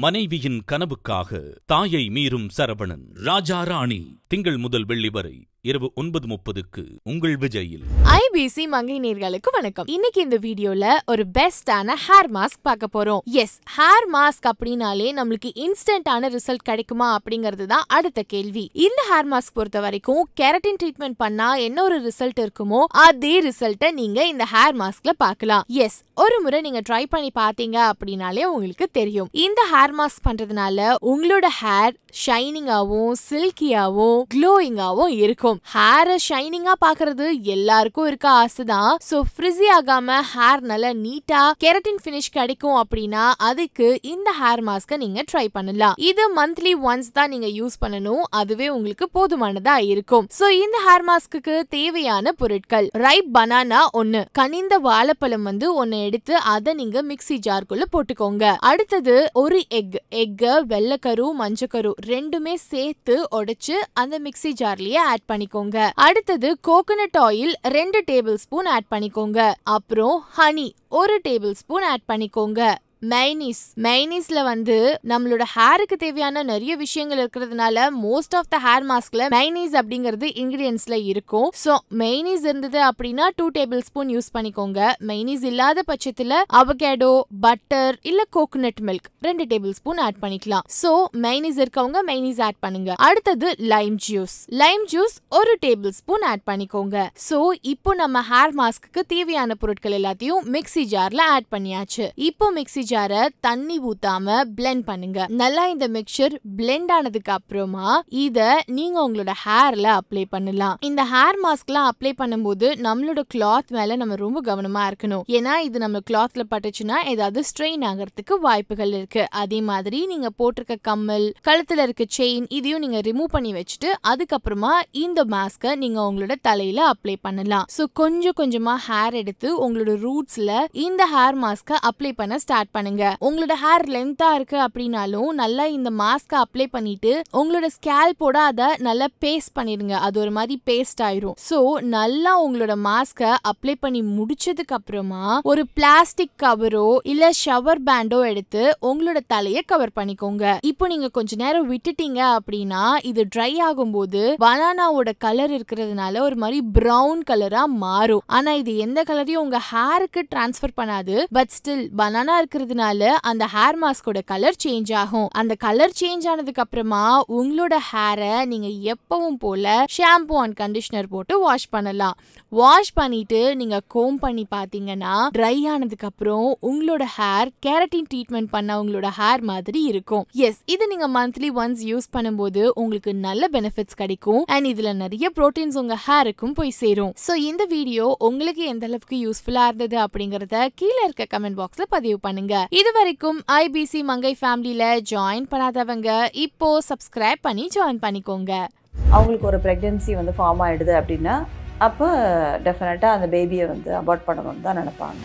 மனைவியின் கனவுக்காக தாயை மீறும் சரவணன். ராஜா ராணி திங்கள் முதல் வெள்ளி வரை இரவு ஒன்பது முப்பதுக்கு உங்கள் விஜயில். ஐபிசி மங்கை நேர்களுக்கு வணக்கம். இன்னைக்கு இந்த வீடியோல ஒரு பெஸ்டான ஹேர் மாஸ்க் பார்க்க போறோம். எஸ் ஹேர் மாஸ்க் அப்படின்னாலே நம்மளுக்கு இன்ஸ்டன்டான ரிசல்ட் கிடைக்குமா அப்படிங்கிறது தான் அடுத்த கேள்வி. இந்த ஹேர் மாஸ்க் பொறுத்த வரைக்கும் கெரட்டின் ட்ரீட்மெண்ட் பண்ணா என்ன ஒரு ரிசல்ட் இருக்குமோ அதே ரிசல்ட்டை நீங்க இந்த ஹேர் மாஸ்க்ல பார்க்கலாம். எஸ் ஒரு முறை நீங்க ட்ரை பண்ணி பார்த்தீங்க அப்படின்னாலே உங்களுக்கு தெரியும். இந்த ஹேர் மாஸ்க் பண்றதுனால உங்களோட ஹேர் ஷைனிங்காவும் சில்கியாவும் க்ளோயிங்காவும் இருக்கும். ஹேரை ஷைனிங்கா பாக்குறது எல்லாருக்கும் இருக்க ஆசைதான். சோ ஃப்ரிஸி ஆகாம ஹேர் நல்லா நீட்டா கெரட்டின் பினிஷ் கிடைக்கும் அப்படின்னா அதுக்கு இந்த ஹேர் மாஸ்க நீங்க ட்ரை பண்ணலாம். இது மந்த்லி ஒன்ஸ் தான் நீங்க யூஸ் பண்ணணும். அதுவே உங்களுக்கு போதுமானதா இருக்கும். சோ இந்த ஹேர் மாஸ்க்கு தேவையான பொருட்கள். ரைப் பனானா ஒன்னு கனிந்த வாழைப்பழம் வந்து ஒன்னு எடுத்து அதை நீங்க மிக்ஸி ஜார்க்குள்ள போட்டுக்கோங்க. அடுத்தது ஒரு எக் எக்க வெள்ளக்கரு மஞ்சக்கரு ரெண்டுமே சேர்த்து உடைச்சு அந்த மிக்ஸி ஜார்லயே ஆட் பண்ணி பண்ணிக்கோங்க. அடுத்தது கோகனட் ஆயில் ரெண்டு டேபிள் ஸ்பூன் ஆட் பண்ணிக்கோங்க. அப்புறம் ஹனி ஒரு டேபிள் ஸ்பூன் ஆட் பண்ணிக்கோங்க. மைனிஸ் மைனிஸ்ல வந்து நம்மளோட ஹேருக்கு தேவையான நிறைய விஷயங்கள் இருக்கிறதுனால மோஸ்ட் ஆஃப் த ஹேர் மாஸ்க்ல மைனிஸ் அப்படிங்கிறது இன்கிரியன்ஸ்ல இருக்கும். ஸோ மைனிஸ் இருந்தது அப்படின்னா டூ டேபிள் ஸ்பூன் யூஸ் பண்ணிக்கோங்க. மைனிஸ் இல்லாத பட்சத்துல அவகேடோ பட்டர் இல்ல கோகோனட் மில்க் ரெண்டு டேபிள் ஸ்பூன் ஆட் பண்ணிக்கலாம். ஸோ மைனிஸ் இருக்கவங்க மைனிஸ் ஆட் பண்ணுங்க. அடுத்தது லைம் ஜூஸ் லைம் ஜூஸ் ஒரு டேபிள் ஸ்பூன் ஆட் பண்ணிக்கோங்க. ஸோ இப்போ நம்ம ஹேர் மாஸ்க்கு தேவையான பொருட்கள் எல்லாத்தையும் மிக்ஸி ஜார்ல ஆட் பண்ணியாச்சு. இப்போ மிக்ஸி ஜாரை தண்ணி ஊத்தாம பிளெண்ட் பண்ணுங்க. நல்லா இந்த மிக்சர் பிளெண்ட் ஆனதுக்கு அப்புறமா இத நீங்க உங்களோட ஹேர்ல அப்ளை பண்ணலாம். இந்த ஹேர் மாஸ்க்லாம் அப்ளை பண்ணும்போது நம்மளோட கிளாத் மேல நம்ம ரொம்ப கவனமா இருக்கணும். ஏன்னா இது நம்ம கிளாத்ல பட்டுச்சுன்னா ஏதாவது ஸ்ட்ரெயின் ஆகிறதுக்கு வாய்ப்புகள் இருக்கு. அதே மாதிரி நீங்க போட்டிருக்க கம்மல் கழுத்துல இருக்க செயின் இதையும் நீங்க ரிமூவ் பண்ணி வச்சுட்டு அதுக்கப்புறமா இந்த மாஸ்க நீங்க உங்களோட தலையில அப்ளை பண்ணலாம். சோ கொஞ்சம் கொஞ்சமா ஹேர் எடுத்து உங்களோட ரூட்ஸ்ல இந்த ஹேர் மாஸ்க அப்ளை பண்ண ஸ்டார்ட் பண்ணுங்க. உங்களோட ஹேர் லென்த்தா இருக்கு அப்படின்னாலும் நல்லா இந்த மாஸ்க அப்ளை பண்ணிட்டு உங்களோட ஸ்கேல்போட அதை நல்லா பேஸ்ட் பண்ணிருங்க அது ஒரு மாதிரி பேஸ்ட் ஆயிரும். சோ நல்லா உங்களோட மாஸ்க அப்ளை பண்ணி முடிச்சதுக்கு அப்புறமா ஒரு பிளாஸ்டிக் கவரோ இல்ல ஷவர் பேண்டோ எடுத்து உங்களோட தலையை கவர் பண்ணிக்கோங்க. இப்போ நீங்க கொஞ்ச நேரம் விட்டுட்டீங்க அப்படின்னா இது ட்ரை ஆகும்போது பனானாவோட கலர் இருக்கிறதுனால ஒரு மாதிரி பிரவுன் கலரா மாறும். ஆனா இது எந்த கலரையும் உங்க ஹேருக்கு டிரான்ஸ்ஃபர் பண்ணாது. பட் ஸ்டில் பனானா இருக்கிறதுனால அந்த ஹேர் மாஸ்கோட கலர் சேஞ்ச் ஆகும். அந்த கலர் சேஞ்ச் ஆனதுக்கு அப்புறமா உங்களோட ஹேரை நீங்க எப்பவும் போல ஷாம்பு அண்ட் கண்டிஷனர் போட்டு வாஷ் பண்ணலாம். வாஷ் பண்ணிட்டு நீங்க கோம் பண்ணி பாத்தீங்கன்னா ட்ரை ஆனதுக்கு அப்புறம் உங்களோட ஹேர் கேரட்டின் ட்ரீட்மெண்ட் பண்ண உங்களோட ஹேர் மாதிரி இருக்கும். எஸ் இது நீங்க மந்த்லி ஒன்ஸ் யூஸ் பண்ணும்போது உங்களுக்கு நல்ல பெனிஃபிட்ஸ் கிடைக்கும். அண்ட் இதுல நிறைய ப்ரோட்டீன்ஸ் உங்க ஹேருக்கும் போய் சேரும். ஸோ இந்த வீடியோ உங்களுக்கு எந்த அளவுக்கு யூஸ்ஃபுல்லா இருந்தது அப்படிங்கறத கீழே இருக்க கமெண்ட் பாக்ஸ்ல பதிவு பண்ணுங்க. இது வரைக்கும் ஐபிசி மங்கை ஃபேமிலியில ஜாயின் பண்ணாதவங்க இப்போ சப்ஸ்கிரைப் பண்ணி ஜாயின் பண்ணிக்கோங்க. அவங்களுக்கு ஒரு ப்ரெக்னென்சி வந்து ஃபார்ம் ஆகிடுது அப்படின்னா அப்போ டெஃபினட்டாக அந்த பேபியை வந்து அபார்ட் பண்ணணும்னு தான் நினைப்பாங்க.